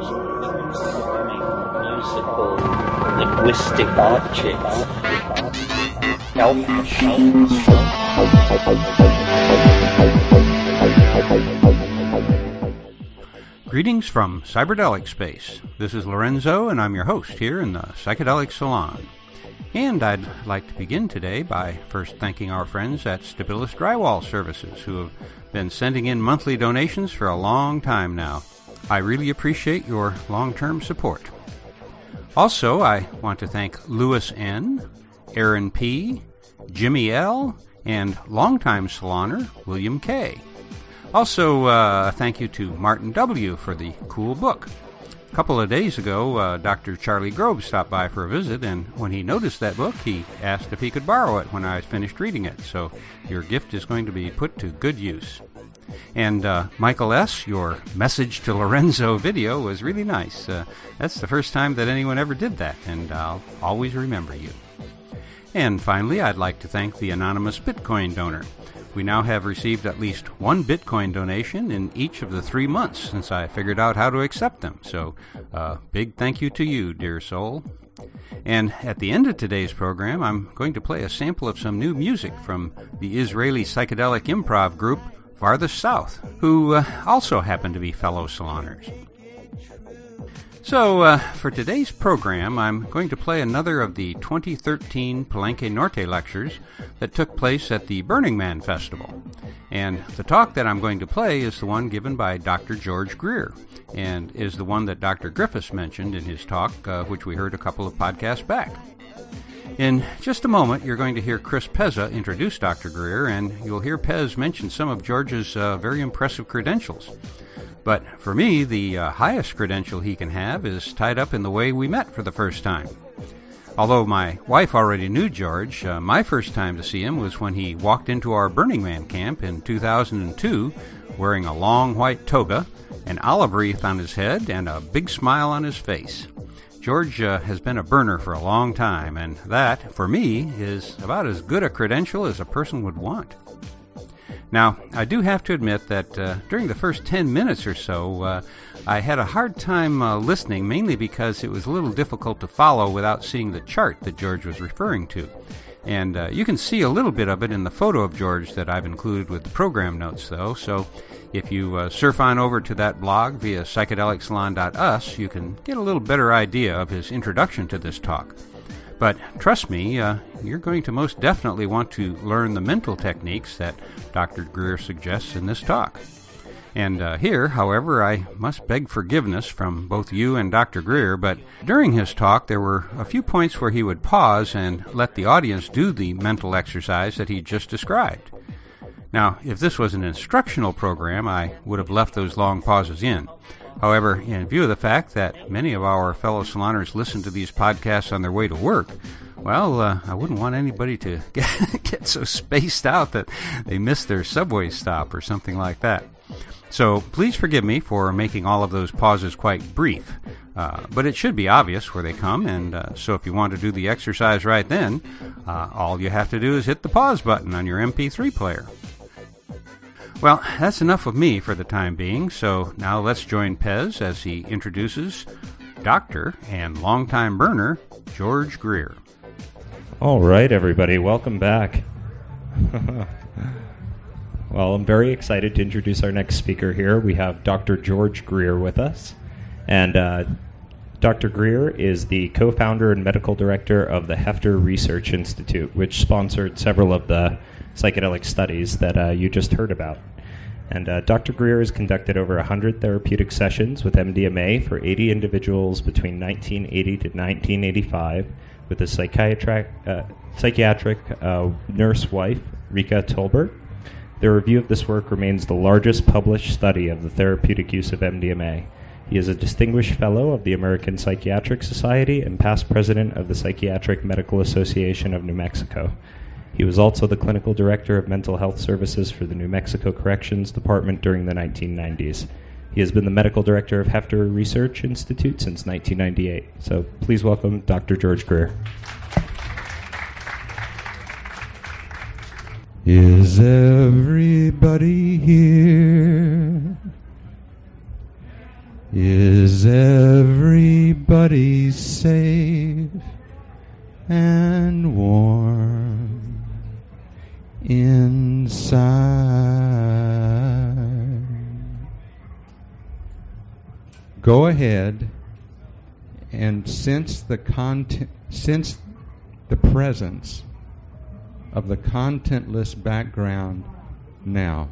musical linguistic objects. Greetings from Cyberdelic Space. This is Lorenzo, and I'm your host here in the Psychedelic Salon. And I'd like to begin today by first thanking our friends at Stabilis Drywall Services, who have been sending in monthly donations for a long time now. I really appreciate your long term support. Also, I want to thank Lewis N., Aaron P., Jimmy L., and longtime saloner William K. Also, uh, thank you to Martin W. for the cool book. A couple of days ago, uh, Dr. Charlie Grove stopped by for a visit, and when he noticed that book, he asked if he could borrow it when I finished reading it. So your gift is going to be put to good use. And uh, Michael S., your message to Lorenzo video was really nice. Uh, that's the first time that anyone ever did that, and I'll always remember you. And finally, I'd like to thank the anonymous Bitcoin donor. We now have received at least one Bitcoin donation in each of the three months since I figured out how to accept them. So, uh, big thank you to you, dear soul. And at the end of today's program, I'm going to play a sample of some new music from the Israeli psychedelic improv group Farthest South, who uh, also happen to be fellow saloners. So, uh, for today's program, I'm going to play another of the 2013 Palenque Norte lectures that took place at the Burning Man Festival. And the talk that I'm going to play is the one given by Dr. George Greer, and is the one that Dr. Griffiths mentioned in his talk, uh, which we heard a couple of podcasts back. In just a moment, you're going to hear Chris Pezza introduce Dr. Greer, and you'll hear Pez mention some of George's uh, very impressive credentials. But for me, the uh, highest credential he can have is tied up in the way we met for the first time. Although my wife already knew George, uh, my first time to see him was when he walked into our Burning Man camp in 2002 wearing a long white toga, an olive wreath on his head, and a big smile on his face. George has been a burner for a long time, and that, for me, is about as good a credential as a person would want. Now, I do have to admit that uh, during the first 10 minutes or so, uh, I had a hard time uh, listening, mainly because it was a little difficult to follow without seeing the chart that George was referring to. And uh, you can see a little bit of it in the photo of George that I've included with the program notes, though. So if you uh, surf on over to that blog via psychedelicsalon.us, you can get a little better idea of his introduction to this talk. But trust me, uh, you're going to most definitely want to learn the mental techniques that Dr. Greer suggests in this talk. And uh, here, however, I must beg forgiveness from both you and Dr. Greer, but during his talk there were a few points where he would pause and let the audience do the mental exercise that he just described. Now, if this was an instructional program, I would have left those long pauses in. However, in view of the fact that many of our fellow saloners listen to these podcasts on their way to work, well, uh, I wouldn't want anybody to get, get so spaced out that they miss their subway stop or something like that. So please forgive me for making all of those pauses quite brief. Uh, but it should be obvious where they come, and uh, so if you want to do the exercise right then, uh, all you have to do is hit the pause button on your MP3 player. Well, that's enough of me for the time being, so now let's join Pez as he introduces Doctor and longtime burner George Greer. All right, everybody, welcome back. well, I'm very excited to introduce our next speaker here. We have Dr. George Greer with us. And uh, Dr. Greer is the co founder and medical director of the Heffter Research Institute, which sponsored several of the psychedelic studies that uh, you just heard about. And uh, Dr. Greer has conducted over 100 therapeutic sessions with MDMA for 80 individuals between 1980 to 1985 with a psychiatric, uh, psychiatric uh, nurse wife, Requa Tolbert. The review of this work remains the largest published study of the therapeutic use of MDMA. He is a distinguished fellow of the American Psychiatric Society and past president of the Psychiatric Medical Association of New Mexico. He was also the clinical director of mental health services for the New Mexico Corrections Department during the 1990s. He has been the medical director of Heffter Research Institute since 1998. So please welcome Dr. George Greer. Is everybody here? Is everybody safe and warm inside? Go ahead and sense the content, sense the presence of the contentless background now.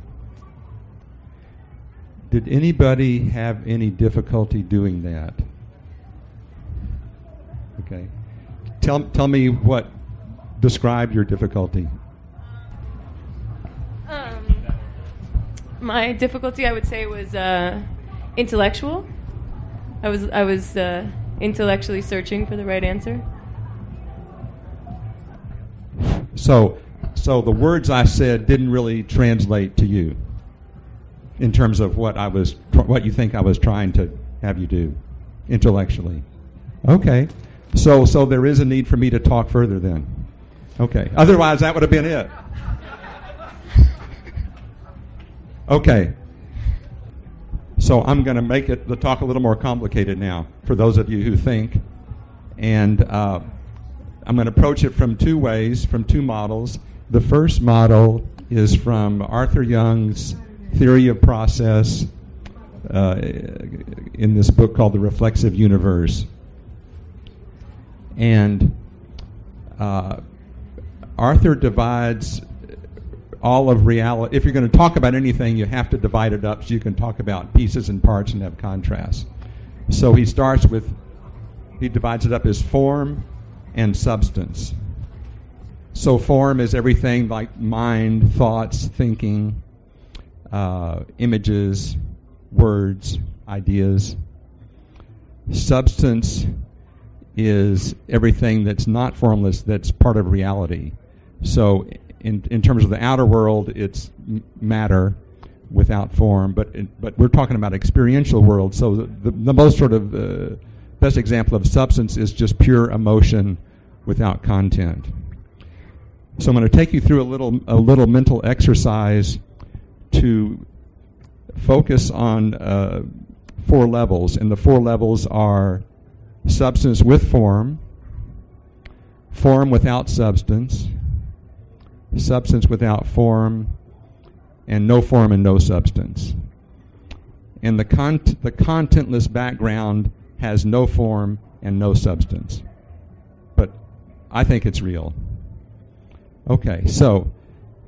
Did anybody have any difficulty doing that? Okay. Tell, tell me what, describe your difficulty. Um, my difficulty, I would say, was uh, intellectual. I was I was uh, intellectually searching for the right answer. So, so the words I said didn't really translate to you in terms of what I was, what you think I was trying to have you do intellectually. Okay. So, so there is a need for me to talk further then. Okay. Otherwise, that would have been it. Okay. So I'm going to make it the talk a little more complicated now for those of you who think, and uh, I'm going to approach it from two ways, from two models. The first model is from Arthur Young's theory of process uh, in this book called The Reflexive Universe. And uh, Arthur divides all of reality. If you're going to talk about anything, you have to divide it up so you can talk about pieces and parts and have contrast. So he starts with, he divides it up as form and substance. So form is everything like mind, thoughts, thinking, uh, images, words, ideas. Substance is everything that's not formless, that's part of reality. So, in, in terms of the outer world, it's matter without form, but it, but we're talking about experiential world. So the, the, the most sort of uh, best example of substance is just pure emotion without content. So I'm going to take you through a little a little mental exercise to focus on uh, four levels, and the four levels are substance with form, form without substance, substance without form, and no form and no substance. And the, cont- the contentless background has no form and no substance. I think it's real. Okay, so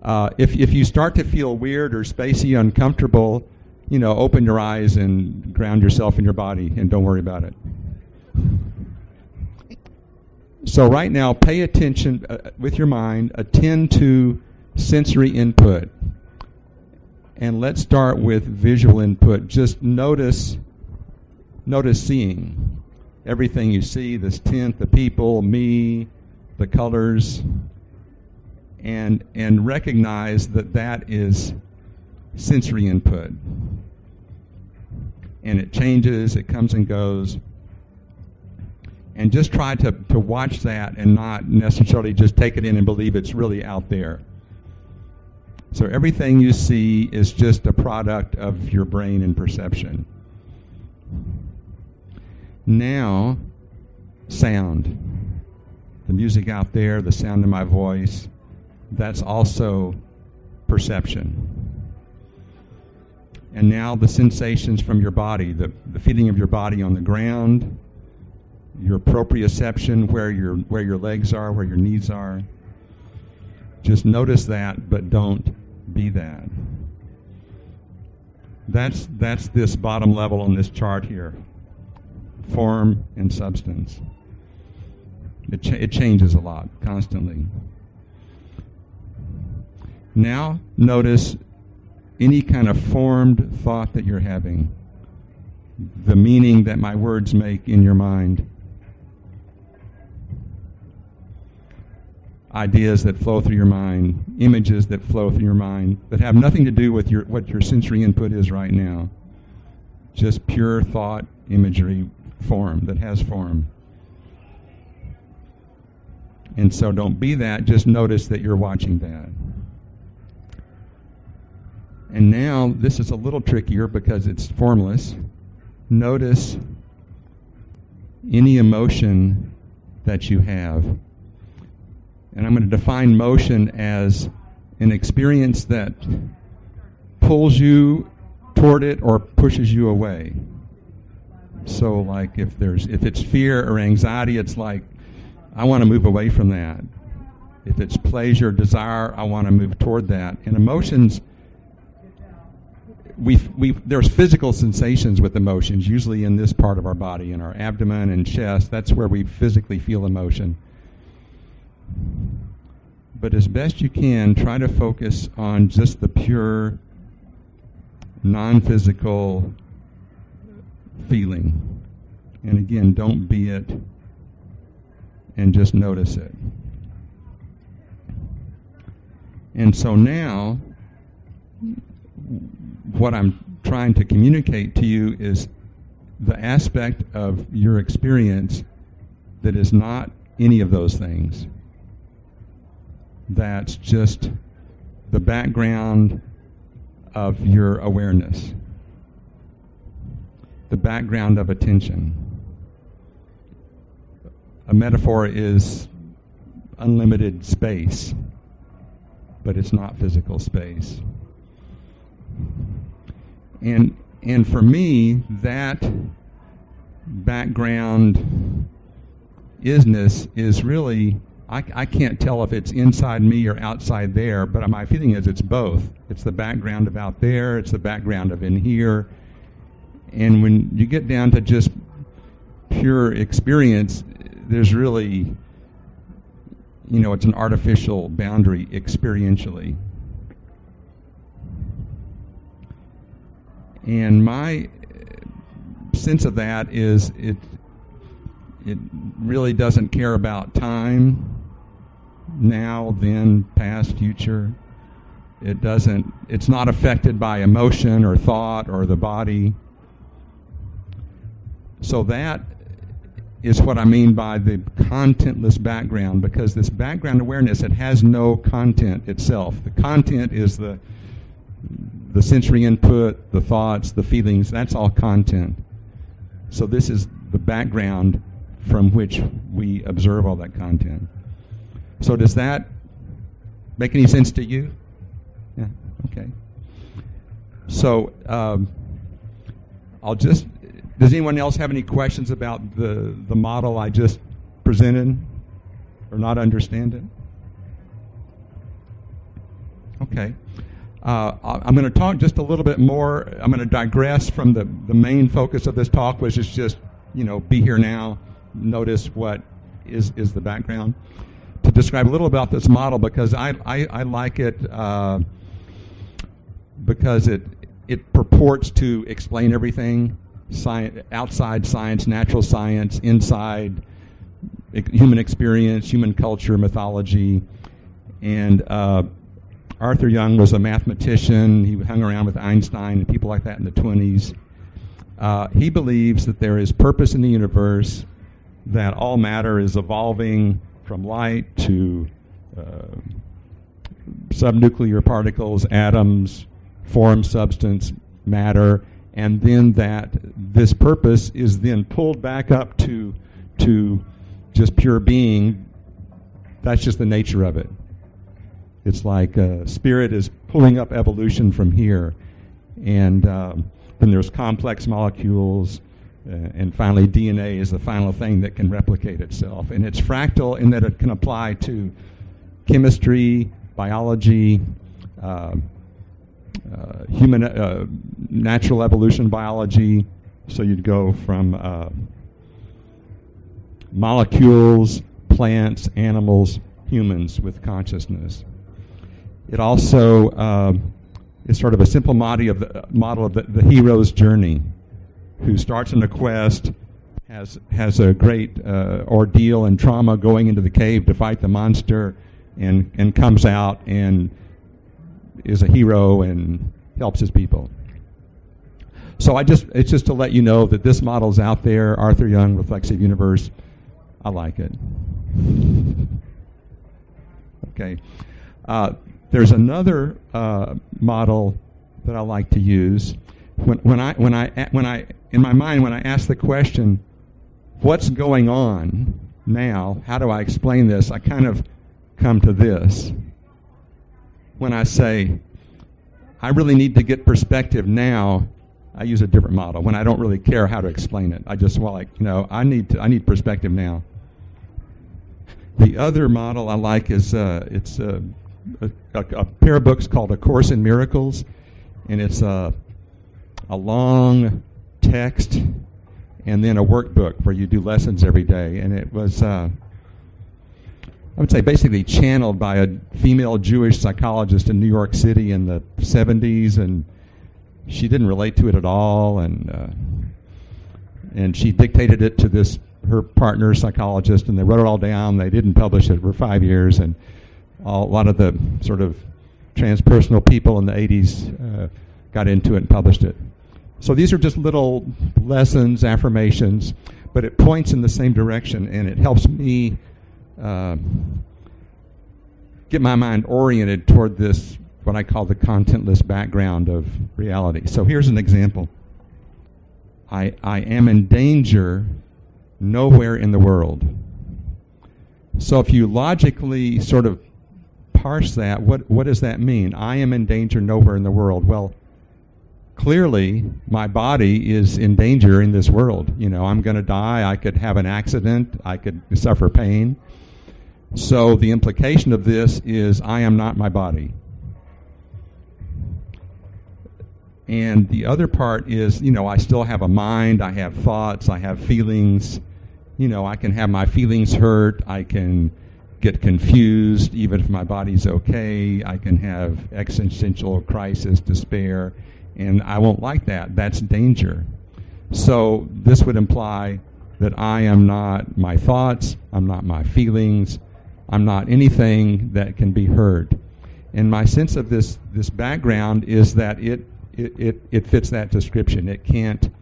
uh, if, if you start to feel weird or spacey, uncomfortable, you know, open your eyes and ground yourself in your body and don't worry about it. So, right now, pay attention uh, with your mind, attend to sensory input. And let's start with visual input. Just notice, notice seeing. Everything you see, this tent, the people, me, the colors, and, and recognize that that is sensory input. And it changes, it comes and goes. And just try to, to watch that and not necessarily just take it in and believe it's really out there. So everything you see is just a product of your brain and perception. Now, sound. The music out there, the sound of my voice, that's also perception. And now the sensations from your body, the, the feeling of your body on the ground, your proprioception, where your, where your legs are, where your knees are. Just notice that, but don't be that. That's, that's this bottom level on this chart here form and substance. It, it changes a lot constantly. Now, notice any kind of formed thought that you're having, the meaning that my words make in your mind, ideas that flow through your mind, images that flow through your mind that have nothing to do with your, what your sensory input is right now. Just pure thought, imagery, form that has form. And so don't be that, just notice that you're watching that. And now this is a little trickier because it's formless. notice any emotion that you have. And I'm going to define motion as an experience that pulls you toward it or pushes you away. So like if there's if it's fear or anxiety, it's like I want to move away from that. If it's pleasure, desire, I want to move toward that. And emotions we we there's physical sensations with emotions, usually in this part of our body, in our abdomen and chest. That's where we physically feel emotion. But as best you can, try to focus on just the pure, non physical feeling. And again, don't be it and just notice it. And so now, what I'm trying to communicate to you is the aspect of your experience that is not any of those things. That's just the background of your awareness, the background of attention. A metaphor is unlimited space, but it's not physical space. And and for me, that background isness is really I, I can't tell if it's inside me or outside there, but my feeling is it's both. It's the background of out there, it's the background of in here. And when you get down to just pure experience, there's really, you know, it's an artificial boundary experientially. And my uh, sense of that is it it really doesn't care about time, now, then, past, future. It doesn't. It's not affected by emotion or thought or the body. So that is what I mean by the contentless background, because this background awareness it has no content itself. The content is the the sensory input, the thoughts, the feelings, that's all content. So this is the background from which we observe all that content. So does that make any sense to you? Yeah, okay. So um, I'll just, does anyone else have any questions about the, the model I just presented or not understand it? Okay. Uh, I'm going to talk just a little bit more. I'm going to digress from the, the main focus of this talk, which is just, you know, be here now, notice what is, is the background, to describe a little about this model because I, I, I like it uh, because it, it purports to explain everything science, outside science, natural science, inside human experience, human culture, mythology, and uh, Arthur Young was a mathematician. He hung around with Einstein and people like that in the 20s. Uh, he believes that there is purpose in the universe, that all matter is evolving from light to uh, subnuclear particles, atoms, form, substance, matter, and then that this purpose is then pulled back up to to just pure being. That's just the nature of it. It's like uh, spirit is pulling up evolution from here, and um, then there's complex molecules, uh, and finally DNA is the final thing that can replicate itself. And it's fractal in that it can apply to chemistry, biology, uh, human uh, natural evolution biology. So you'd go from uh, molecules, plants, animals, humans with consciousness. It also uh, is sort of a simple model of the, model of the, the hero's journey, who starts in a quest, has has a great uh, ordeal and trauma going into the cave to fight the monster, and and comes out and is a hero and helps his people. So I just it's just to let you know that this model's out there. Arthur Young, Reflexive Universe. I like it. Okay. Uh, there's another uh, model that I like to use. When, when I when I when I in my mind, when I ask the question, what's going on now? How do I explain this? I kind of come to this. When I say, I really need to get perspective now, I use a different model. When I don't really care how to explain it, I just, well, like, you know, I need, to, I need perspective now. The other model I like is uh, it's a, a, a, pair of books called A Course in Miracles, and it's a, a long text and then a workbook where you do lessons every day. And it was, uh, I would say, basically channeled by a female Jewish psychologist in New York City in the 70s, and she didn't relate to it at all, and uh, and she dictated it to this her partner psychologist, and they wrote it all down. They didn't publish it for five years, and all, a lot of the sort of transpersonal people in the 80s uh, got into it and published it. So these are just little lessons, affirmations, but it points in the same direction, and it helps me uh, get my mind oriented toward this, what I call the contentless background of reality. So here's an example I, I am in danger nowhere in the world. So if you logically sort of parse that, what, what does that mean? I am in danger nowhere in the world. Well, clearly my body is in danger in this world. You know, I'm going to die. I could have an accident. I could suffer pain. So the implication of this is I am not my body. And the other part is, you know, I still have a mind, I have thoughts, I have feelings. You know, I can have my feelings hurt, I can get confused even if my body's okay, I can have existential crisis, despair and I won't like that. That's danger. So this would imply that I am not my thoughts, I'm not my feelings, I'm not anything that can be heard. And my sense of this this background is that it it, it, it fits that description. It can't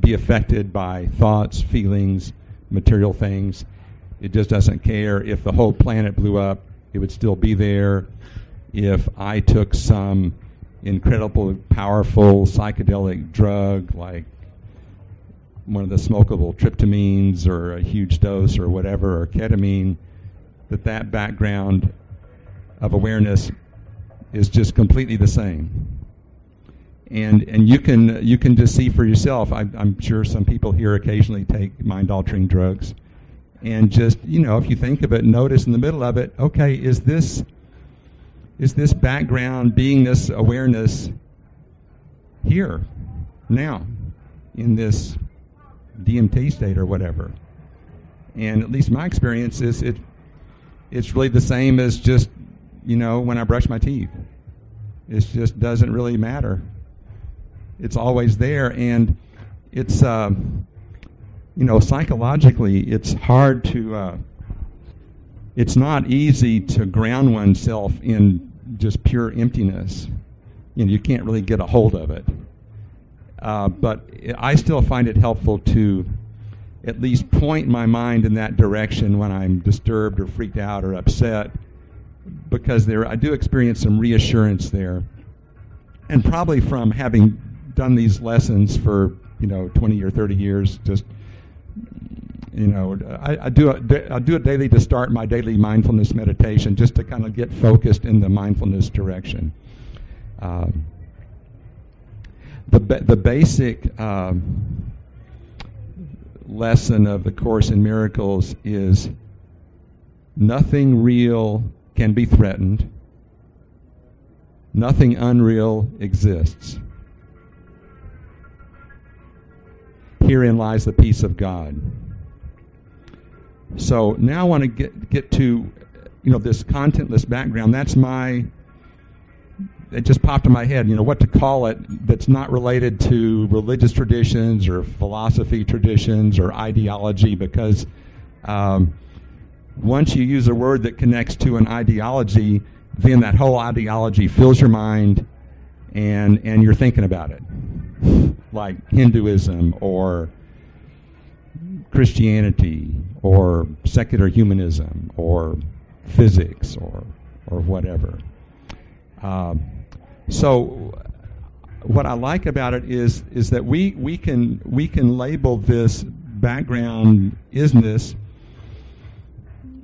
be affected by thoughts, feelings, material things. It just doesn't care if the whole planet blew up, it would still be there. If I took some incredible, powerful psychedelic drug like one of the smokable tryptamines or a huge dose or whatever, or ketamine, that that background of awareness is just completely the same. And and you can you can just see for yourself. I, I'm sure some people here occasionally take mind altering drugs, and just you know if you think of it, notice in the middle of it. Okay, is this is this background, beingness, awareness here, now, in this DMT state or whatever. And at least my experience is it it's really the same as just, you know, when I brush my teeth. It just doesn't really matter. It's always there and it's uh, you know, psychologically it's hard to uh, it's not easy to ground oneself in just pure emptiness. You know, you can't really get a hold of it. Uh, but I still find it helpful to at least point my mind in that direction when I'm disturbed or freaked out or upset, because there I do experience some reassurance there, and probably from having done these lessons for you know 20 or 30 years, just you know, I, I, do a, I do it daily to start my daily mindfulness meditation, just to kind of get focused in the mindfulness direction. Um, the the basic um, lesson of the Course in Miracles is nothing real can be threatened. Nothing unreal exists. Herein lies the peace of God. So now I want to get get to you know this contentless background. That's my it just popped in my head, you know, what to call it that's not related to religious traditions or philosophy traditions or ideology because um, once you use a word that connects to an ideology, then that whole ideology fills your mind and and you're thinking about it. Like Hinduism or Christianity or secular humanism or physics or or whatever. Um, so what I like about it is is that we we can we can label this background isness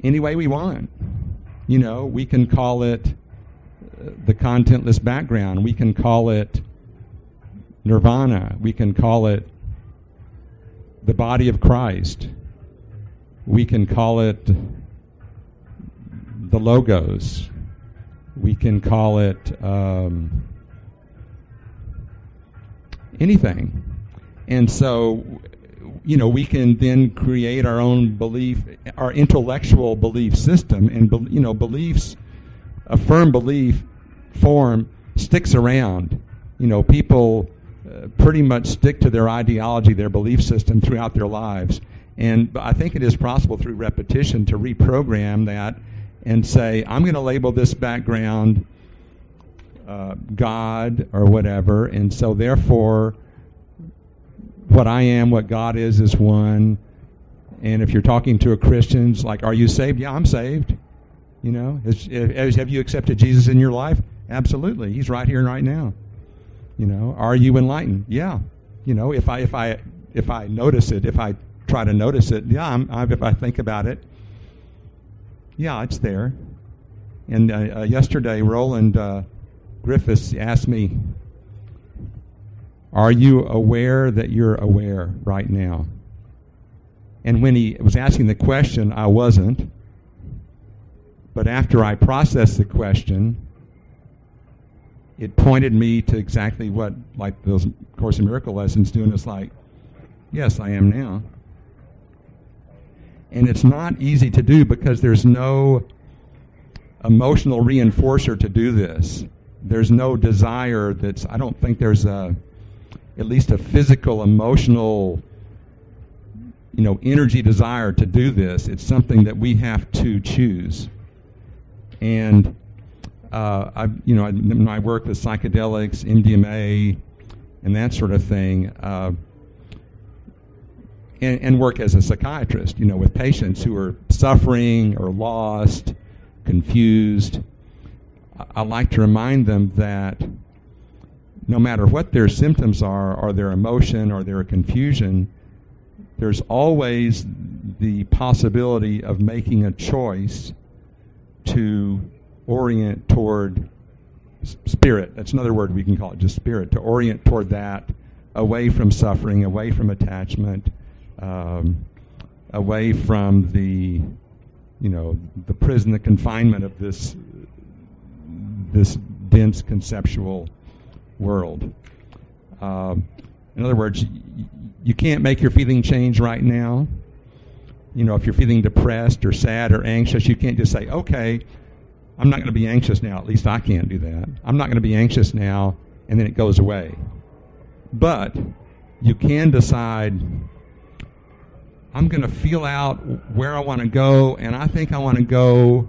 any way we want. You know, we can call it uh, the contentless background. We can call it nirvana. We can call it the body of Christ. We can call it the logos. We can call it um, anything. And so, you know, we can then create our own belief, our intellectual belief system, and you know, beliefs, a firm belief form sticks around. You know, people uh, pretty much stick to their ideology, their belief system throughout their lives. And I think it is possible through repetition to reprogram that and say, I'm going to label this background uh, God or whatever, and so therefore, what I am, what God is, is one. And if you're talking to a Christian, it's like, are you saved? Yeah, I'm saved. You know, have you accepted Jesus in your life? Absolutely, He's right here and right now. You know, are you enlightened? Yeah. You know, if I if I if I notice it, if I try to notice it, yeah, I'm, I, if I think about it, yeah, it's there. And uh, uh, yesterday, Roland uh, Griffiths asked me, Are you aware that you're aware right now? And when he was asking the question, I wasn't. But after I processed the question, it pointed me to exactly what, like those Course in Miracle lessons do, and it's like, yes, I am now. And it's not easy to do because there's no emotional reinforcer to do this. There's no desire that's, I don't think there's a, at least a physical, emotional, you know, energy desire to do this. It's something that we have to choose. And uh, I, you know, I, work with psychedelics, MDMA, and that sort of thing. Uh, and, and work as a psychiatrist, you know, with patients who are suffering or lost, confused. I, I like to remind them that no matter what their symptoms are, or their emotion, or their confusion, there's always the possibility of making a choice to orient toward spirit. That's another word we can call it, just spirit, to orient toward that, away from suffering, away from attachment, um, away from the, you know, the prison, the confinement of this this dense conceptual world. Uh, in other words, you can't make your feeling change right now. You know, if you're feeling depressed or sad or anxious, you can't just say, okay, I'm not going to be anxious now. At least I can't do that. I'm not going to be anxious now, and then it goes away. But you can decide I'm going to feel out where I want to go, and I think I want to go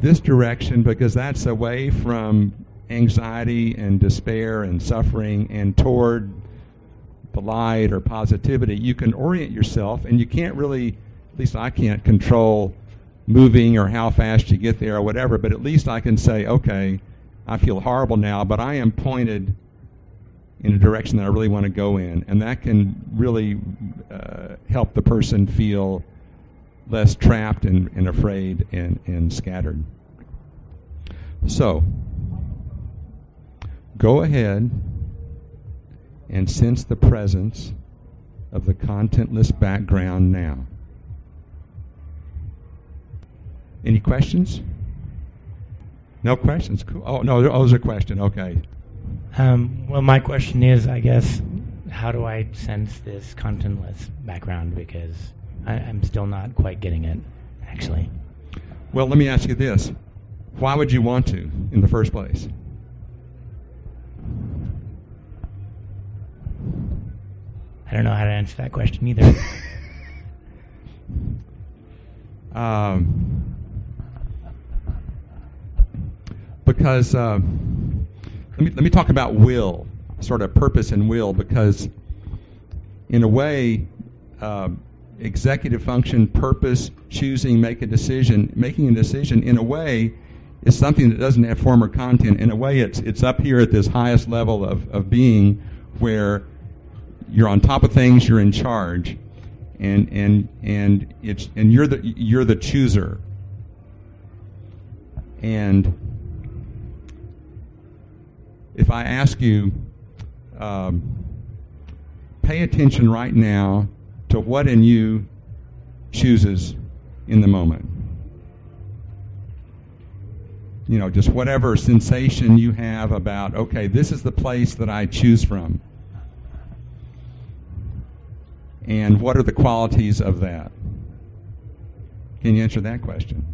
this direction because that's away from anxiety and despair and suffering and toward the light or positivity. You can orient yourself, and you can't really, at least I can't control moving or how fast you get there or whatever, but at least I can say, okay, I feel horrible now, but I am pointed in a direction that I really want to go in. And that can really uh, help the person feel less trapped and, and afraid and, and scattered. So, go ahead and sense the presence of the contentless background now. Any questions? No questions? Cool. Oh, no, oh, there's a question. Okay. Um, well, my question is, I guess, how do I sense this contentless background? Because I, I'm still not quite getting it, actually. Well, let me ask you this. Why would you want to in the first place? I don't know how to answer that question either. um, because uh, let me let me talk about will, sort of purpose and will, because in a way, uh, executive function, purpose, choosing, make a decision, making a decision, in a way, is something that doesn't have form or content. In a way, it's it's up here at this highest level of, of being where you're on top of things, you're in charge, and and and it's and you're the you're the chooser. And if I ask you, um, pay attention right now to what in you chooses in the moment. You know, just whatever sensation you have about, okay, this is the place that I choose from. And what are the qualities of that? Can you answer that question?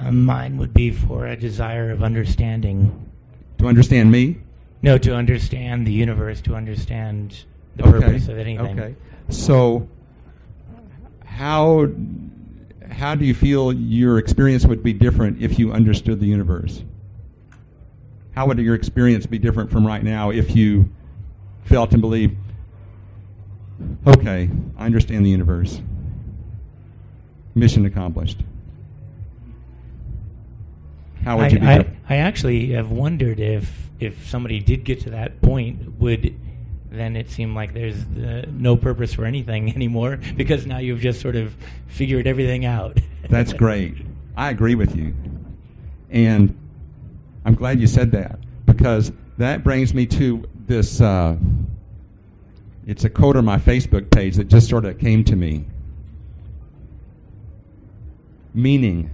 Uh, mine would be for a desire of understanding. To understand me? No, to understand the universe, to understand the okay. purpose of anything. Okay. So, how how do you feel your experience would be different if you understood the universe? How would your experience be different from right now if you felt and believed, okay, I understand the universe. Mission accomplished. How would I, you be I, different? I actually have wondered if if somebody did get to that point, would then it seem like there's uh, no purpose for anything anymore because now you've just sort of figured everything out. That's great. I agree with you. And I'm glad you said that because that brings me to this. Uh, it's a quote on my Facebook page that just sort of came to me. Meaning,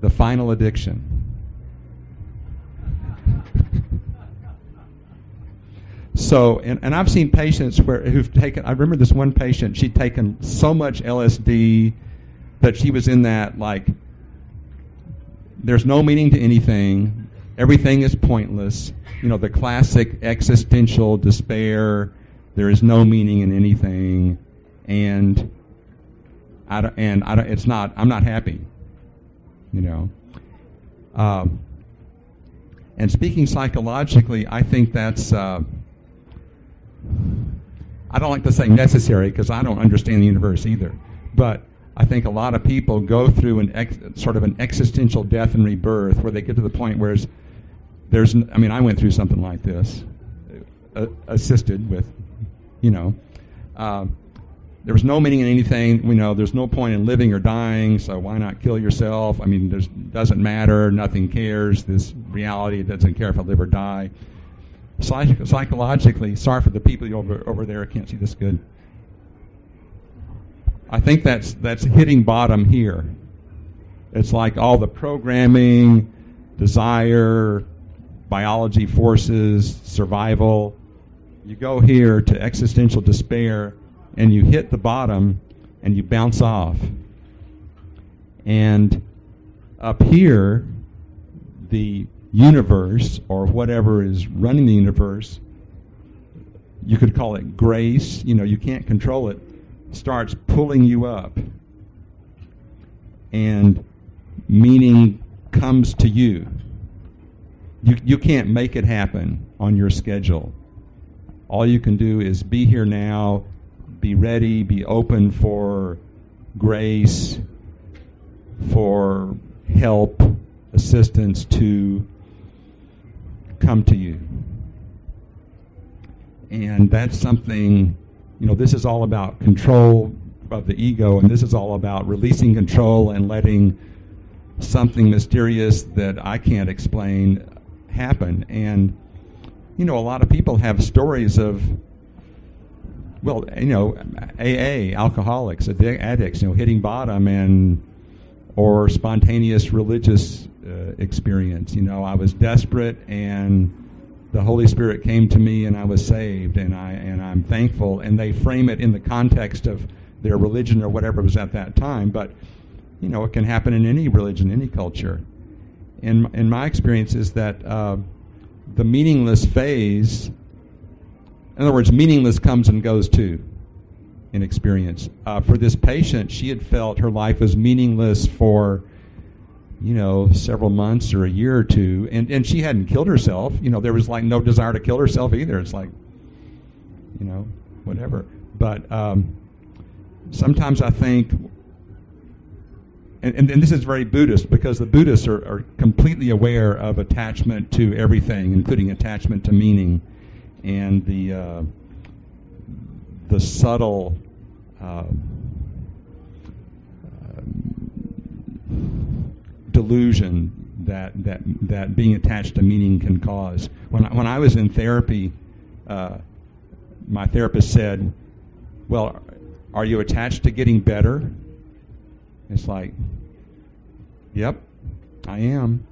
the final addiction. So, and, and I've seen patients where who've taken. I remember this one patient. She'd taken so much LSD that she was in that like. There's no meaning to anything. Everything is pointless. You know the classic existential despair. There is no meaning in anything, and I don't, and I don't, it's not. I'm not happy. You know. Um, and speaking psychologically, I think that's. Uh, I don't like to say necessary because I don't understand the universe either. But I think a lot of people go through an ex, sort of an existential death and rebirth where they get to the point where there's, I mean, I went through something like this, uh, assisted with, you know, uh, there was no meaning in anything. You know, there's no point in living or dying, so why not kill yourself? I mean, it doesn't matter. Nothing cares. This reality doesn't care if I live or die psych- psychologically, sorry for the people over, over there who can't see this good. I think that's that's hitting bottom here. It's like all the programming, desire, biology forces, survival. You go here to existential despair and you hit the bottom and you bounce off. And up here, the universe or whatever is running the universe, you could call it grace, you know, you can't control it, starts pulling you up. And meaning comes to you. You, you can't make it happen on your schedule. All you can do is be here now, be ready, be open for grace, for help, assistance to come to you. And that's something, you know, this is all about control of the ego, and this is all about releasing control and letting something mysterious that I can't explain happen. And, you know, a lot of people have stories of, well, you know, AA, alcoholics, addicts, you know, hitting bottom and, or spontaneous religious uh, experience. You know, I was desperate and the Holy Spirit came to me and I was saved and I and I'm thankful. And they frame it in the context of their religion or whatever was at that time. But you know it can happen in any religion any culture. In in my experience is that uh, the meaningless phase in other words meaningless comes and goes too in experience. Uh, for this patient she had felt her life was meaningless for you know, several months or a year or two, and and she hadn't killed herself. You know, there was like no desire to kill herself either. It's like, you know, whatever. But um, sometimes I think and, and, and this is very Buddhist because the Buddhists are, are completely aware of attachment to everything, including attachment to meaning, and the uh, the subtle. Uh, delusion that, that, that being attached to meaning can cause. When I, when I was in therapy, uh, my therapist said, Well, are you attached to getting better? It's like, Yep, I am.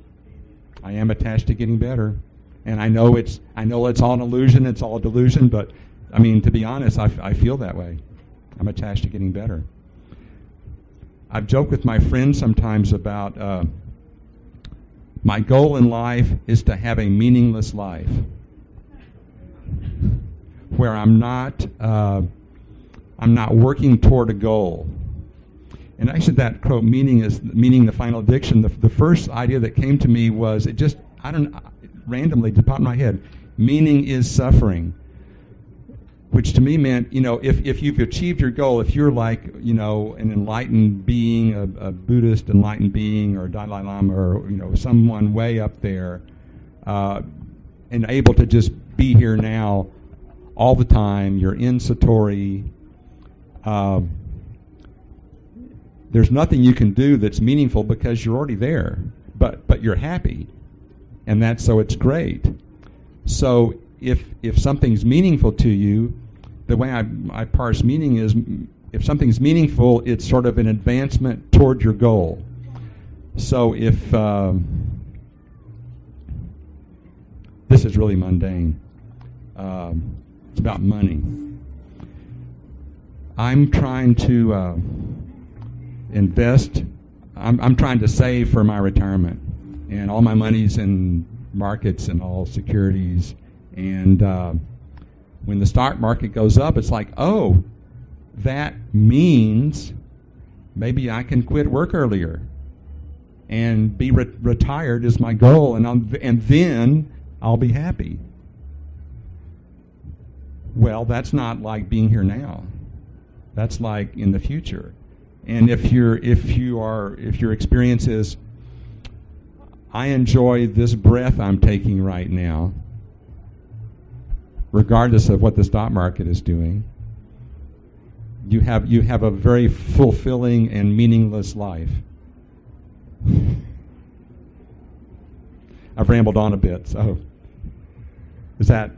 I am attached to getting better. And I know it's I know it's all an illusion, it's all a delusion, but I mean, to be honest, I, I feel that way. I'm attached to getting better. I've joked with my friends sometimes about uh, my goal in life is to have a meaningless life where I'm not uh, I'm not working toward a goal. And actually, that quote meaning is meaning the final addiction. The, the first idea that came to me was it just I don't randomly to pop in my head. Meaning is suffering which to me meant, you know, if, if you've achieved your goal, if you're like, you know, an enlightened being, a, a Buddhist enlightened being, or Dalai Lama, or, you know, someone way up there, uh, and able to just be here now all the time, you're in Satori, uh, there's nothing you can do that's meaningful because you're already there, but, but you're happy. And that's so it's great. So if, if something's meaningful to you, the way I, I parse meaning is if something's meaningful, it's sort of an advancement toward your goal. So if um, this is really mundane, um, it's about money. I'm trying to uh, invest. I'm, I'm trying to save for my retirement, and all my money's in markets and all securities, and uh, when the stock market goes up, it's like, oh, that means maybe I can quit work earlier and be re- retired is my goal, and, I'm, and then I'll be happy. Well, that's not like being here now. That's like in the future. And if you're if you are if your experience is I enjoy this breath I'm taking right now, regardless of what the stock market is doing. You have, you have a very fulfilling and meaningless life. I've rambled on a bit, so is that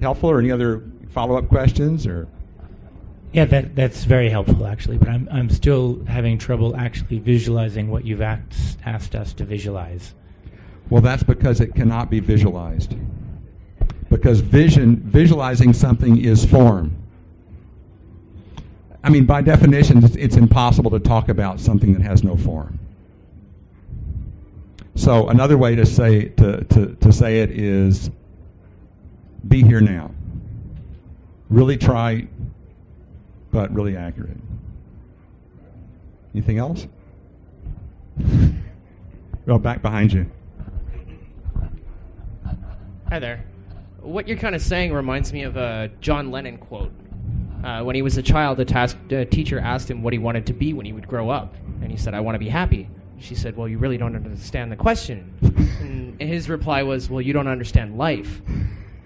helpful or any other follow up questions or yeah, that that's very helpful actually, but I'm I'm still having trouble actually visualizing what you've asked, asked us to visualize. Well, that's because it cannot be visualized because vision, visualizing something is form. I mean, by definition, it's, it's impossible to talk about something that has no form. So another way to say to, to, to say it is be here now. Really trite, but really accurate. Anything else? Well, back behind you. Hi there what you're kind of saying reminds me of a John Lennon quote. Uh, when he was a child, a, task, a teacher asked him what he wanted to be when he would grow up, and he said, "I want to be happy." She said, "Well, you really don't understand the question." and his reply was, "Well, you don't understand life."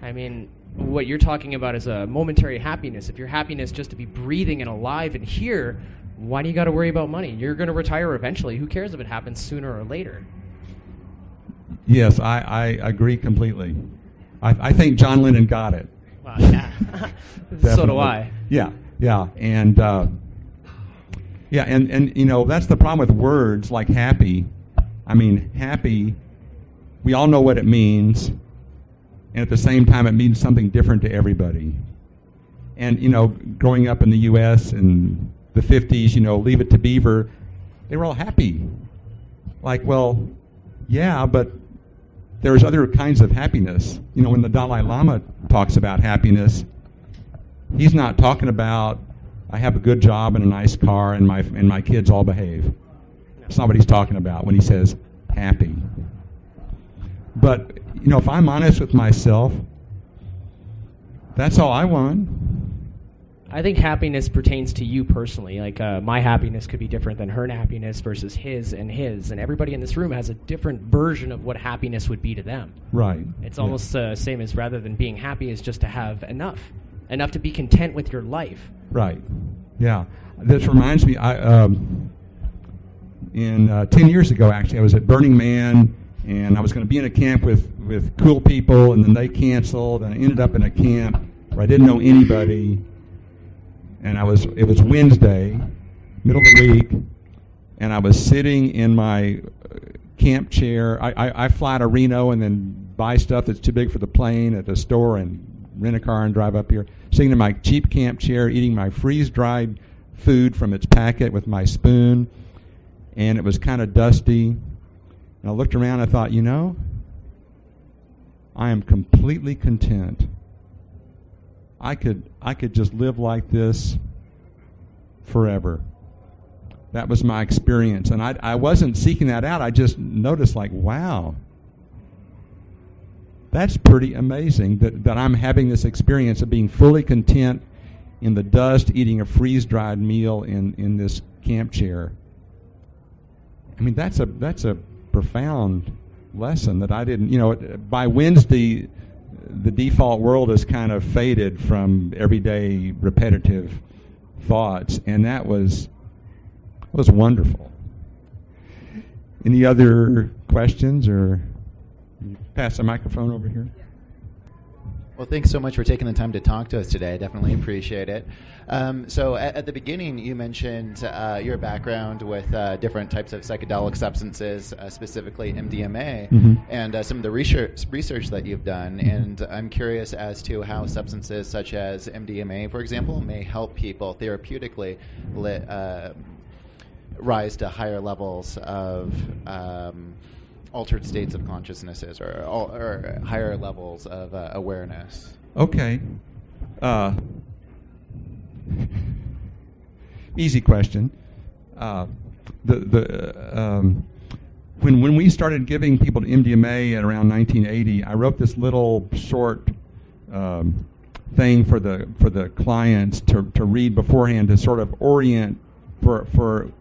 I mean, what you're talking about is a momentary happiness. If your happiness just to be breathing and alive and here, why do you got to worry about money? You're going to retire eventually. Who cares if it happens sooner or later? Yes, I, I agree completely. I, I think John Lennon got it. Wow, yeah. so do I. Yeah, yeah, and uh, yeah, and and you know that's the problem with words like happy. I mean, happy. We all know what it means, and at the same time, it means something different to everybody. And you know, growing up in the U.S. in the '50s, you know, Leave It to Beaver, they were all happy. Like, well, yeah, but there's other kinds of happiness. You know, when the Dalai Lama talks about happiness, he's not talking about I have a good job and a nice car and my and my kids all behave. That's not what he's talking about when he says happy. But you know, if I'm honest with myself, that's all I want. I think happiness pertains to you personally. Like uh, my happiness could be different than her happiness versus his and his, and everybody in this room has a different version of what happiness would be to them. Right. It's almost the same as rather than being happy is just to have enough, enough to be content with your life. Right. Yeah. This reminds me. I um, in uh, ten years ago, actually, I was at Burning Man, and I was going to be in a camp with with cool people, and then they canceled, and I ended up in a camp where I didn't know anybody, and I was it was Wednesday, middle of the week, and I was sitting in my uh, camp chair. I, I, I fly to Reno and then buy stuff that's too big for the plane at the store and rent a car and drive up here. Sitting in my cheap camp chair, eating my freeze dried food from its packet with my spoon, and it was kind of dusty. And I looked around. I thought, you know, I am completely content. I could I could just live like this forever. That was my experience, and I I wasn't seeking that out. I just noticed, like, wow, that's pretty amazing that, that I'm having this experience of being fully content in the dust, eating a freeze dried meal in, in this camp chair. I mean, that's a that's a profound lesson that I didn't. You know, by Wednesday, the default world has kind of faded from everyday repetitive thoughts, and that was was wonderful. Any other questions or pass the microphone over here? Well, thanks so much for taking the time to talk to us today. I definitely appreciate it. Um, so, at, at the beginning, you mentioned uh, your background with uh, different types of psychedelic substances, uh, specifically MDMA, Mhm. and uh, some of the research, research that you've done. And I'm curious as to how substances such as MDMA, for example, may help people therapeutically uh, rise to higher levels of. Um, altered states of consciousnesses or, or higher levels of uh, awareness. Okay. Uh, easy question. Uh, the the um, when when we started giving people MDMA at around 1980, I wrote this little short um, thing for the for the clients to to read beforehand to sort of orient for for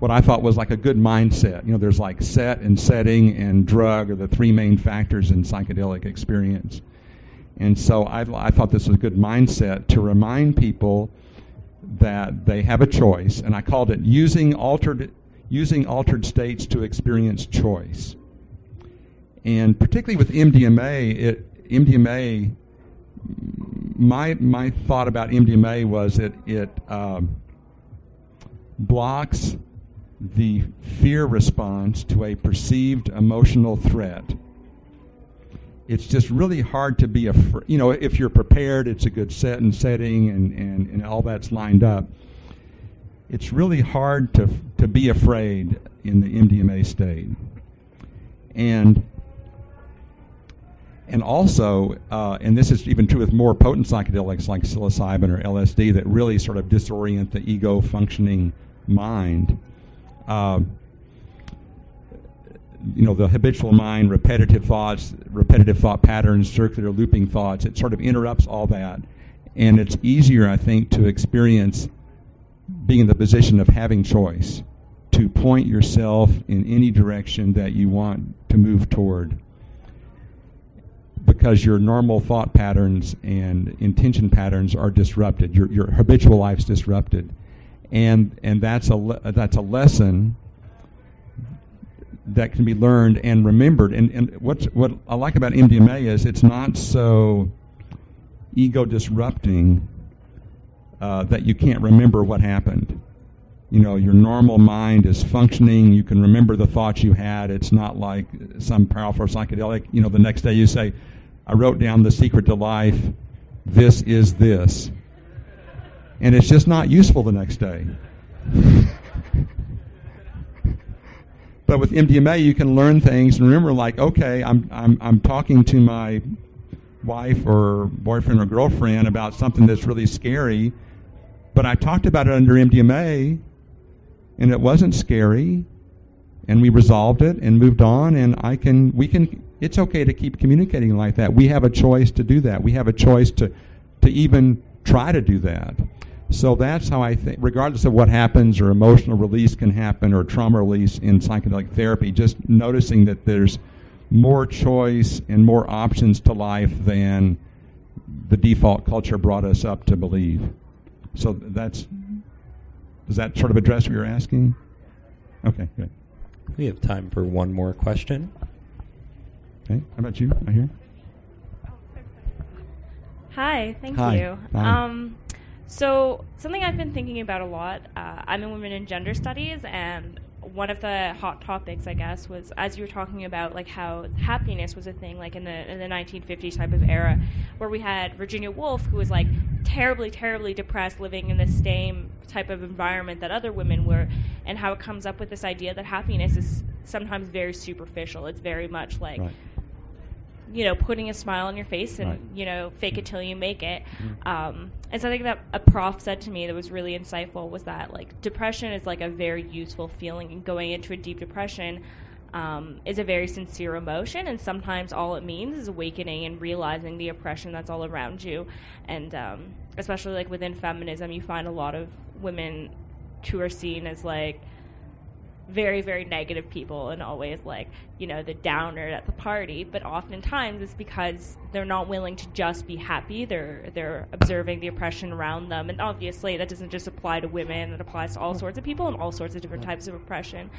what I thought was like a good mindset. You know, there's like set and setting and drug are the three main factors in psychedelic experience. And so I, I thought this was a good mindset to remind people that they have a choice, and I called it using altered using altered states to experience choice. And particularly with MDMA, it MDMA. My my thought about MDMA was it it um, blocks the fear response to a perceived emotional threat. It's just really hard to be afraid. you know, if you're prepared, it's a good set and setting and, and, and all that's lined up. It's really hard to, to be afraid in the MDMA state. And and also, uh, and this is even true with more potent psychedelics like psilocybin or LSD that really sort of disorient the ego functioning mind. Uh, you know, the habitual mind, repetitive thoughts, repetitive thought patterns, circular looping thoughts, it sort of interrupts all that. And it's easier, I think, to experience being in the position of having choice, to point yourself in any direction that you want to move toward. Because your normal thought patterns and intention patterns are disrupted, your, your habitual life's disrupted. And, and that's, a le- that's a lesson that can be learned and remembered. And, and what I like about MDMA is it's not so ego disrupting uh, that you can't remember what happened. You know, your normal mind is functioning. You can remember the thoughts you had. It's not like some powerful psychedelic. You know, the next day you say, I wrote down the secret to life. This is this. And it's just not useful the next day. But with MDMA, you can learn things and remember, like, okay, I'm, I'm, I'm talking to my wife or boyfriend or girlfriend about something that's really scary, but I talked about it under MDMA and it wasn't scary and we resolved it and moved on and I can, we can, it's okay to keep communicating like that. We have a choice to do that. We have a choice to, to even try to do that. So that's how I think, regardless of what happens or emotional release can happen or trauma release in psychedelic therapy, just noticing that there's more choice and more options to life than the default culture brought us up to believe. So that's, does that sort of address what you're asking? Okay, good. We have time for one more question. Okay, how about you? I hear. Hi, thank Hi. you. Hi. Um, so something I've been thinking about a lot. Uh, I'm in women and gender studies, and one of the hot topics, I guess, was as you were talking about like how happiness was a thing, like in the in the 1950s type of era, where we had Virginia Woolf, who was like terribly, terribly depressed, living in the same type of environment that other women were, and how it comes up with this idea that happiness is sometimes very superficial. It's very much like Right. You know, putting a smile on your face and, Right. you know, fake it till you make it. Mhm. Um, and something that a prof said to me that was really insightful was that, like, depression is like a very useful feeling, and going into a deep depression um, is a very sincere emotion. And sometimes all it means is awakening and realizing the oppression that's all around you. And um, especially, like, within feminism, you find a lot of women who are seen as, like, very very negative people and always like you know the downer at the party. But oftentimes it's because they're not willing to just be happy. They're they're observing the oppression around them. And obviously that doesn't just apply to women. It applies to all sorts of people and all sorts of different types of oppression.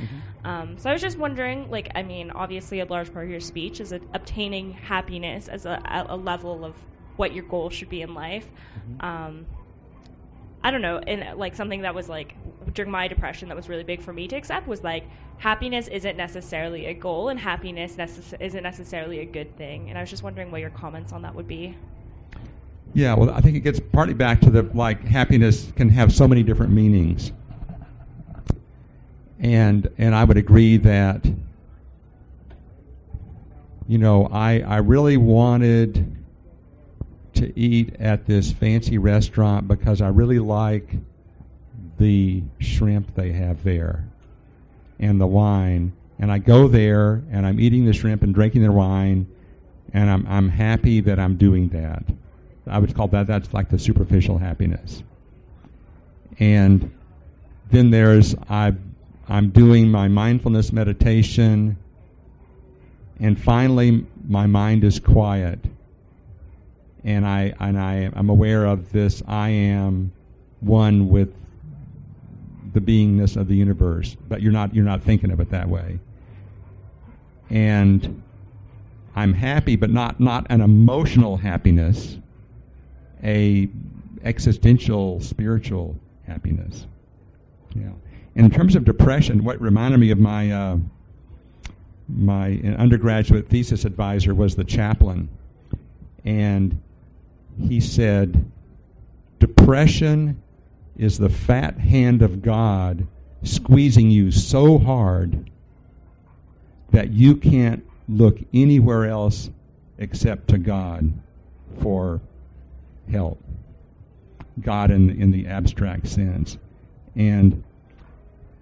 Um, so i was just wondering like i mean obviously a large part of your speech is a, obtaining happiness as a, a level of what your goal should be in life. Um, I don't know, and like something that was like during my depression that was really big for me to accept was like happiness isn't necessarily a goal, and happiness necess- isn't necessarily a good thing. And I was just wondering what your comments on that would be. Yeah, well, I think it gets partly back to the like happiness can have so many different meanings, and and I would agree that you know I I really wanted to eat at this fancy restaurant because I really like the shrimp they have there and the wine. And I go there and I'm eating the shrimp and drinking their wine, and I'm I'm happy that I'm doing that. I would call that that's like the superficial happiness. And then there's I I'm doing my mindfulness meditation, and finally my mind is quiet, and I and I I'm aware of this. I am one with the beingness of the universe, but you're not you're not thinking of it that way. And I'm happy, but not not an emotional happiness, a existential spiritual happiness. Yeah. In terms of depression, what reminded me of my uh, my undergraduate thesis advisor was the chaplain, and he said, "Depression is the fat hand of God squeezing you so hard that you can't look anywhere else except to God for help. God in in the abstract sense, and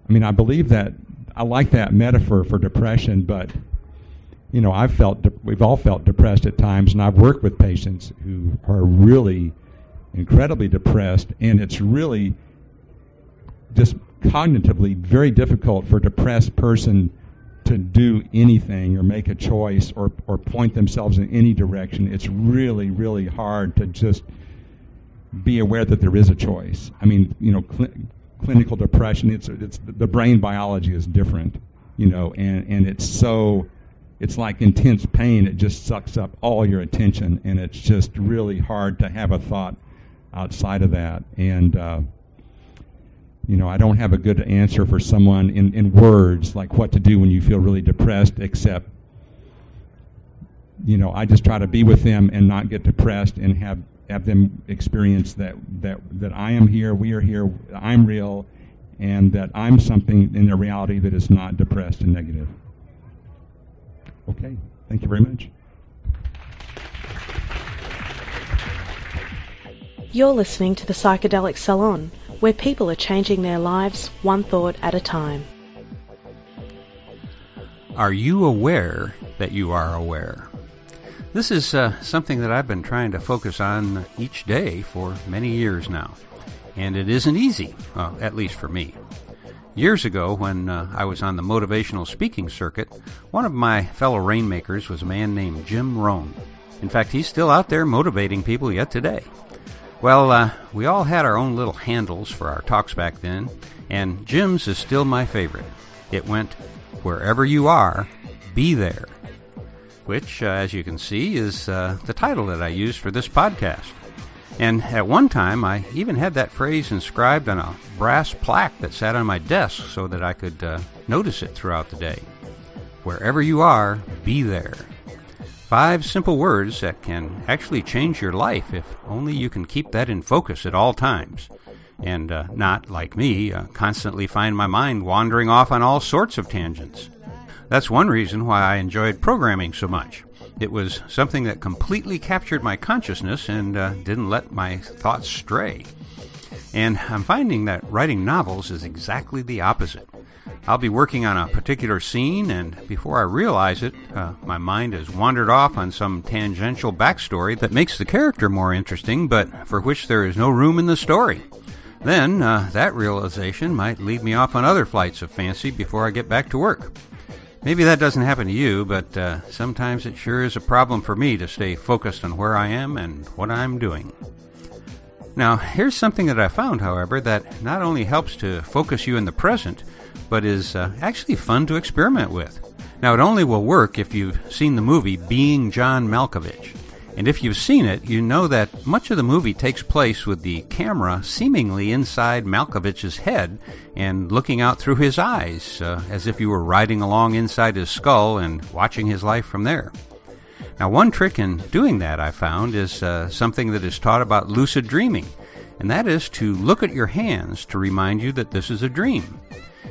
I mean I believe that I like that metaphor for depression, but you know I've felt de- we've all felt depressed at times, and I've worked with patients who are really incredibly depressed, and it's really just cognitively very difficult for a depressed person to do anything or make a choice or, or point themselves in any direction. It's really, really hard to just be aware that there is a choice. I mean, you know, cl- clinical depression, it's, it's the brain biology is different, you know, and, and it's so, it's like intense pain. It just sucks up all your attention, and it's just really hard to have a thought outside of that. And, uh, you know, I don't have a good answer for someone in, in words like what to do when you feel really depressed, except, you know, I just try to be with them and not get depressed and have, have them experience that, that, that I am here, we are here, I'm real, and that I'm something in their reality that is not depressed and negative. Okay, thank you very much. You're listening to the Psychedelic Salon, where people are changing their lives one thought at a time. Are you aware that you are aware? This is uh, something that I've been trying to focus on each day for many years now. and it isn't easy, uh, at least for me. Years ago, when uh, I was on the motivational speaking circuit, one of my fellow rainmakers was a man named Jim Rohn. In fact, he's still out there motivating people yet today. Well, uh, we all had our own little handles for our talks back then, and Jim's is still my favorite. It went, Wherever you are, be there. Which, uh, as you can see, is uh, the title that I use for this podcast. And at one time, I even had that phrase inscribed on a brass plaque that sat on my desk so that I could uh, notice it throughout the day. Wherever you are, be there. Five simple words that can actually change your life if only you can keep that in focus at all times. And uh, not, like me, uh, constantly find my mind wandering off on all sorts of tangents. That's one reason why I enjoyed programming so much. It was something that completely captured my consciousness and uh, didn't let my thoughts stray. And I'm finding that writing novels is exactly the opposite. I'll be working on a particular scene, and before I realize it, uh, my mind has wandered off on some tangential backstory that makes the character more interesting, but for which there is no room in the story. Then, uh, that realization might lead me off on other flights of fancy before I get back to work. Maybe that doesn't happen to you, but uh, sometimes it sure is a problem for me to stay focused on where I am and what I'm doing. Now, here's something that I found, however, that not only helps to focus you in the present, but is uh, actually fun to experiment with. Now, it only will work if you've seen the movie Being John Malkovich. And if you've seen it, you know that much of the movie takes place with the camera seemingly inside Malkovich's head and looking out through his eyes, uh, as if you were riding along inside his skull and watching his life from there. Now, one trick in doing that I found is uh, something that is taught about lucid dreaming, and that is to look at your hands to remind you that this is a dream.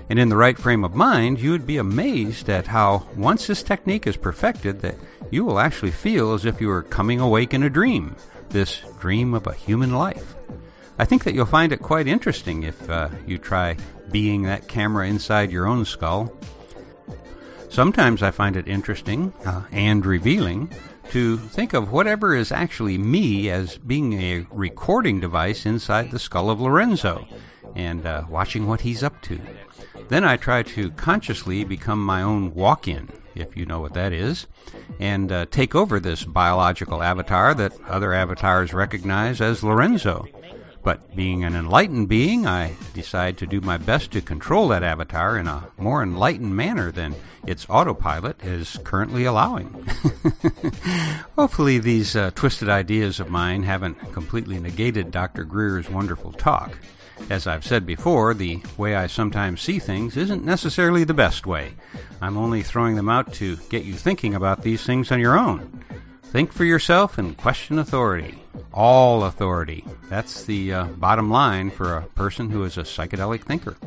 And in the right frame of mind, you would be amazed at how, once this technique is perfected, that you will actually feel as if you were coming awake in a dream, this dream of a human life. I think that you'll find it quite interesting if uh, you try being that camera inside your own skull. Sometimes I find it interesting uh, and revealing to think of whatever is actually me as being a recording device inside the skull of Lorenzo and uh, watching what he's up to. Then I try to consciously become my own walk in, if you know what that is, and uh, take over this biological avatar that other avatars recognize as Lorenzo. But being an enlightened being, I decide to do my best to control that avatar in a more enlightened manner than its autopilot is currently allowing. Hopefully, these uh, twisted ideas of mine haven't completely negated Dr. Greer's wonderful talk. As I've said before, the way I sometimes see things isn't necessarily the best way. I'm only throwing them out to get you thinking about these things on your own. Think for yourself and question authority. All authority. That's the uh, bottom line for a person who is a psychedelic thinker.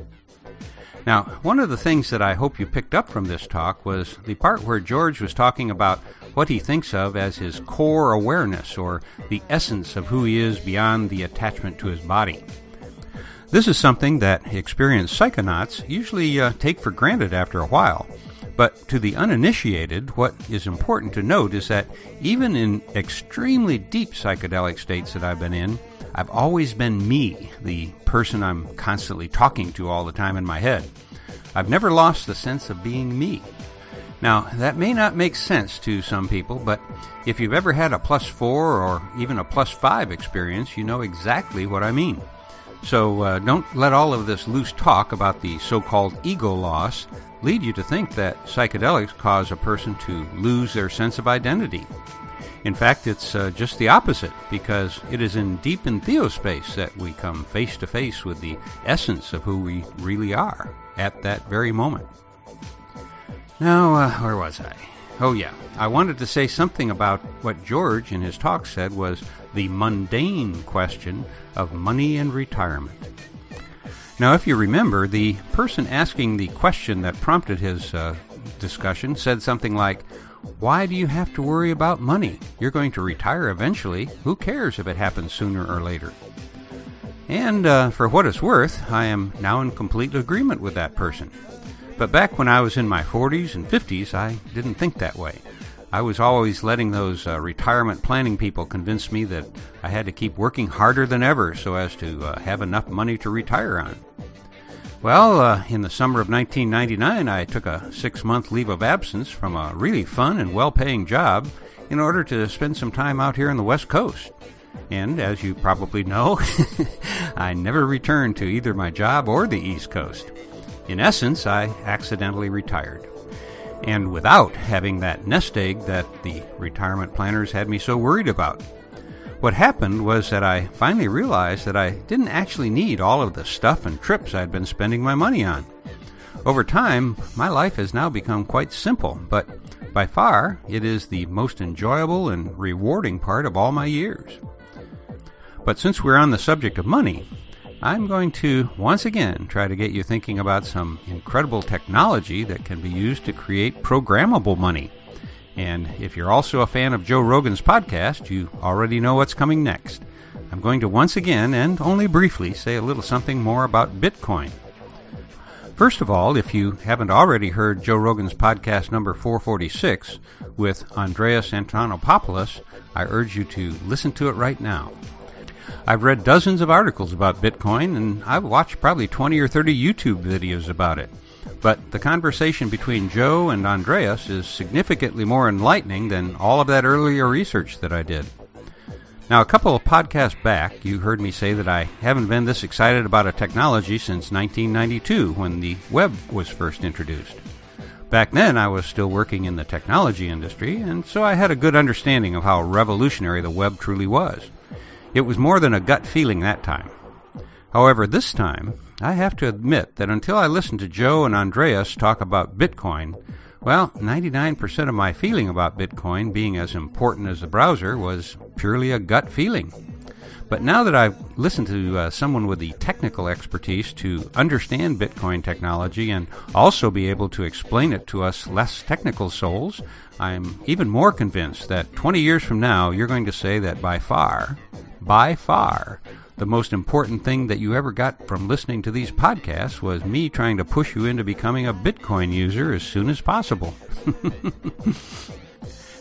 Now, one of the things that I hope you picked up from this talk was the part where George was talking about what he thinks of as his core awareness or the essence of who he is beyond the attachment to his body. This is something that experienced psychonauts usually uh, take for granted after a while. But to the uninitiated, what is important to note is that even in extremely deep psychedelic states that I've been in, I've always been me, the person I'm constantly talking to all the time in my head. I've never lost the sense of being me. Now, that may not make sense to some people, but if you've ever had a plus four or even a plus five experience, you know exactly what I mean. So uh, don't let all of this loose talk about the so called ego loss lead you to think that psychedelics cause a person to lose their sense of identity. In fact, it's uh, just the opposite, because it is in deep in theospace that we come face to face with the essence of who we really are at that very moment. Now, uh, where was I? Oh, yeah. I wanted to say something about what George in his talk said was the mundane question of money and retirement. Now, if you remember, the person asking the question that prompted his uh, discussion said something like, Why do you have to worry about money? You're going to retire eventually. Who cares if it happens sooner or later? And uh, for what it's worth, I am now in complete agreement with that person. But back when I was in my 40s and 50s, I didn't think that way. I was always letting those uh, retirement planning people convince me that I had to keep working harder than ever so as to uh, have enough money to retire on. Well, uh, in the summer of 1999, I took a six month leave of absence from a really fun and well paying job in order to spend some time out here on the West Coast. And as you probably know, I never returned to either my job or the East Coast. In essence, I accidentally retired. And without having that nest egg that the retirement planners had me so worried about. What happened was that I finally realized that I didn't actually need all of the stuff and trips I'd been spending my money on. Over time, my life has now become quite simple, but by far, it is the most enjoyable and rewarding part of all my years. But since we're on the subject of money, I'm going to once again try to get you thinking about some incredible technology that can be used to create programmable money. And if you're also a fan of Joe Rogan's podcast, you already know what's coming next. I'm going to once again, and only briefly, say a little something more about Bitcoin. First of all, if you haven't already heard Joe Rogan's podcast number 446 with Andreas Antonopoulos, I urge you to listen to it right now. I've read dozens of articles about Bitcoin, and I've watched probably 20 or 30 YouTube videos about it. But the conversation between Joe and Andreas is significantly more enlightening than all of that earlier research that I did. Now, a couple of podcasts back, you heard me say that I haven't been this excited about a technology since 1992 when the web was first introduced. Back then, I was still working in the technology industry, and so I had a good understanding of how revolutionary the web truly was. It was more than a gut feeling that time. However, this time, I have to admit that until I listened to Joe and Andreas talk about Bitcoin, well, 99% of my feeling about Bitcoin being as important as the browser was purely a gut feeling. But now that I've listened to uh, someone with the technical expertise to understand Bitcoin technology and also be able to explain it to us less technical souls, I'm even more convinced that 20 years from now, you're going to say that by far, by far, the most important thing that you ever got from listening to these podcasts was me trying to push you into becoming a Bitcoin user as soon as possible.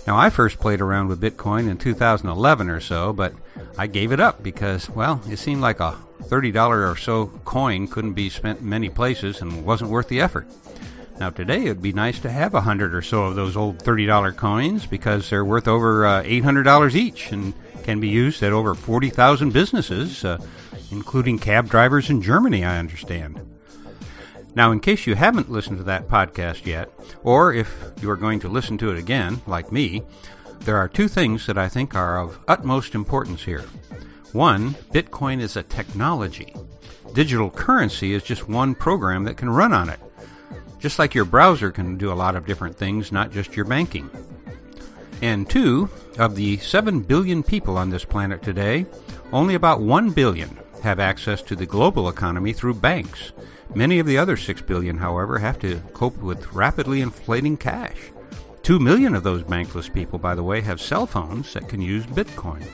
now, I first played around with Bitcoin in 2011 or so, but I gave it up because, well, it seemed like a $30 or so coin couldn't be spent in many places and wasn't worth the effort. Now, today it'd be nice to have a hundred or so of those old $30 coins because they're worth over uh, $800 each and can be used at over 40,000 businesses, uh, including cab drivers in Germany, I understand. Now, in case you haven't listened to that podcast yet, or if you are going to listen to it again, like me, there are two things that I think are of utmost importance here. One, Bitcoin is a technology. Digital currency is just one program that can run on it. Just like your browser can do a lot of different things, not just your banking. And two, of the 7 billion people on this planet today, only about 1 billion have access to the global economy through banks. Many of the other 6 billion, however, have to cope with rapidly inflating cash. 2 million of those bankless people, by the way, have cell phones that can use bitcoins.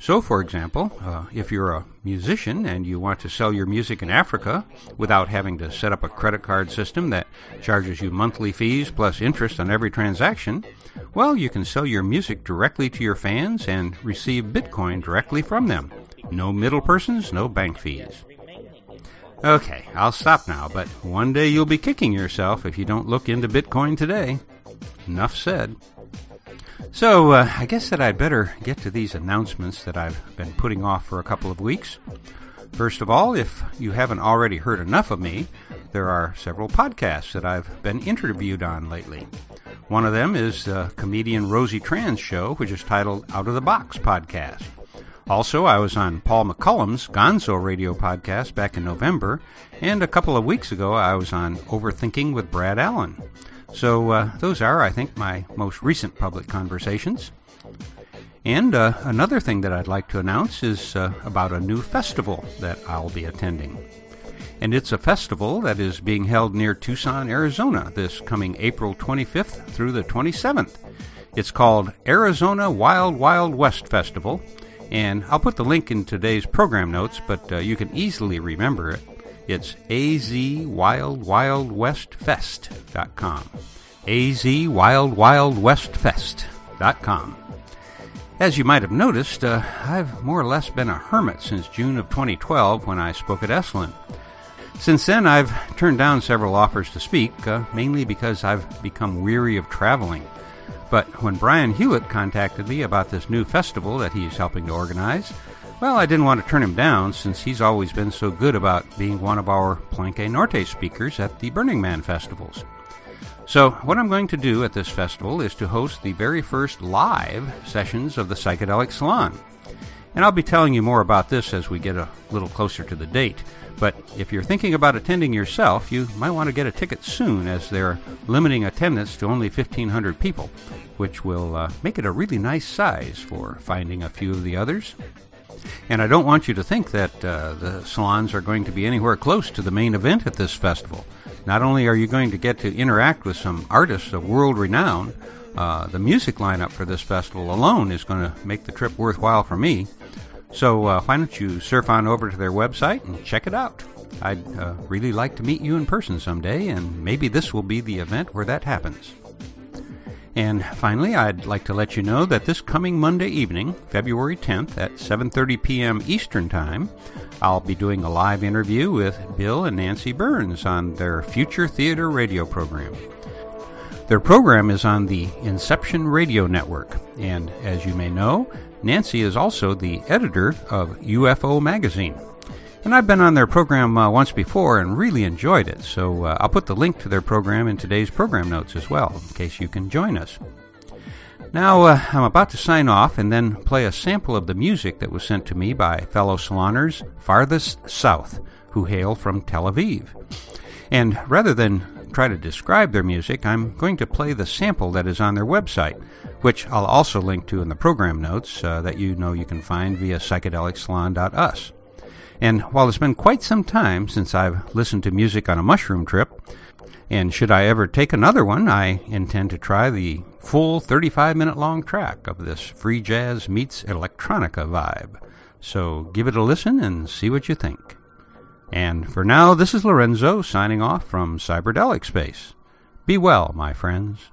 So, for example, uh, if you're a musician and you want to sell your music in Africa without having to set up a credit card system that charges you monthly fees plus interest on every transaction, well, you can sell your music directly to your fans and receive Bitcoin directly from them. No middle persons, no bank fees. Okay, I'll stop now, but one day you'll be kicking yourself if you don't look into Bitcoin today. Enough said. So, uh, I guess that I'd better get to these announcements that I've been putting off for a couple of weeks. First of all, if you haven't already heard enough of me, there are several podcasts that I've been interviewed on lately. One of them is uh, comedian Rosie Tran's show, which is titled Out of the Box Podcast. Also, I was on Paul McCullum's Gonzo Radio podcast back in November, and a couple of weeks ago I was on Overthinking with Brad Allen. So uh, those are, I think, my most recent public conversations. And uh, another thing that I'd like to announce is uh, about a new festival that I'll be attending. And it's a festival that is being held near Tucson, Arizona this coming April 25th through the 27th. It's called Arizona Wild Wild West Festival, and I'll put the link in today's program notes, but uh, you can easily remember it. It's azwildwildwestfest.com. azwildwildwestfest.com. As you might have noticed, uh, I've more or less been a hermit since June of 2012 when I spoke at Esalen. Since then, I've turned down several offers to speak, uh, mainly because I've become weary of traveling. But when Brian Hewitt contacted me about this new festival that he's helping to organize, well, I didn't want to turn him down since he's always been so good about being one of our Palenque Norte speakers at the Burning Man festivals. So, what I'm going to do at this festival is to host the very first live sessions of the Psychedelic Salon. And I'll be telling you more about this as we get a little closer to the date. But if you're thinking about attending yourself, you might want to get a ticket soon as they're limiting attendance to only 1,500 people, which will uh, make it a really nice size for finding a few of the others. And I don't want you to think that uh, the salons are going to be anywhere close to the main event at this festival. Not only are you going to get to interact with some artists of world renown, uh, the music lineup for this festival alone is going to make the trip worthwhile for me. So uh, why don't you surf on over to their website and check it out? I'd uh, really like to meet you in person someday, and maybe this will be the event where that happens. And finally, I'd like to let you know that this coming Monday evening, February 10th at 7:30 p.m. Eastern Time, I'll be doing a live interview with Bill and Nancy Birnes on their Future Theater radio program. Their program is on the Inception Radio Network, and as you may know, Nancy is also the editor of UFO Magazine. And I've been on their program uh, once before and really enjoyed it, so uh, I'll put the link to their program in today's program notes as well, in case you can join us. Now, uh, I'm about to sign off and then play a sample of the music that was sent to me by fellow saloners farthest south, who hail from Tel Aviv. And rather than try to describe their music, I'm going to play the sample that is on their website, which I'll also link to in the program notes uh, that you know you can find via psychedelicsalon.us. And while it's been quite some time since I've listened to music on a mushroom trip, and should I ever take another one, I intend to try the full 35 minute long track of this free jazz meets electronica vibe. So give it a listen and see what you think. And for now, this is Lorenzo signing off from Cyberdelic Space. Be well, my friends.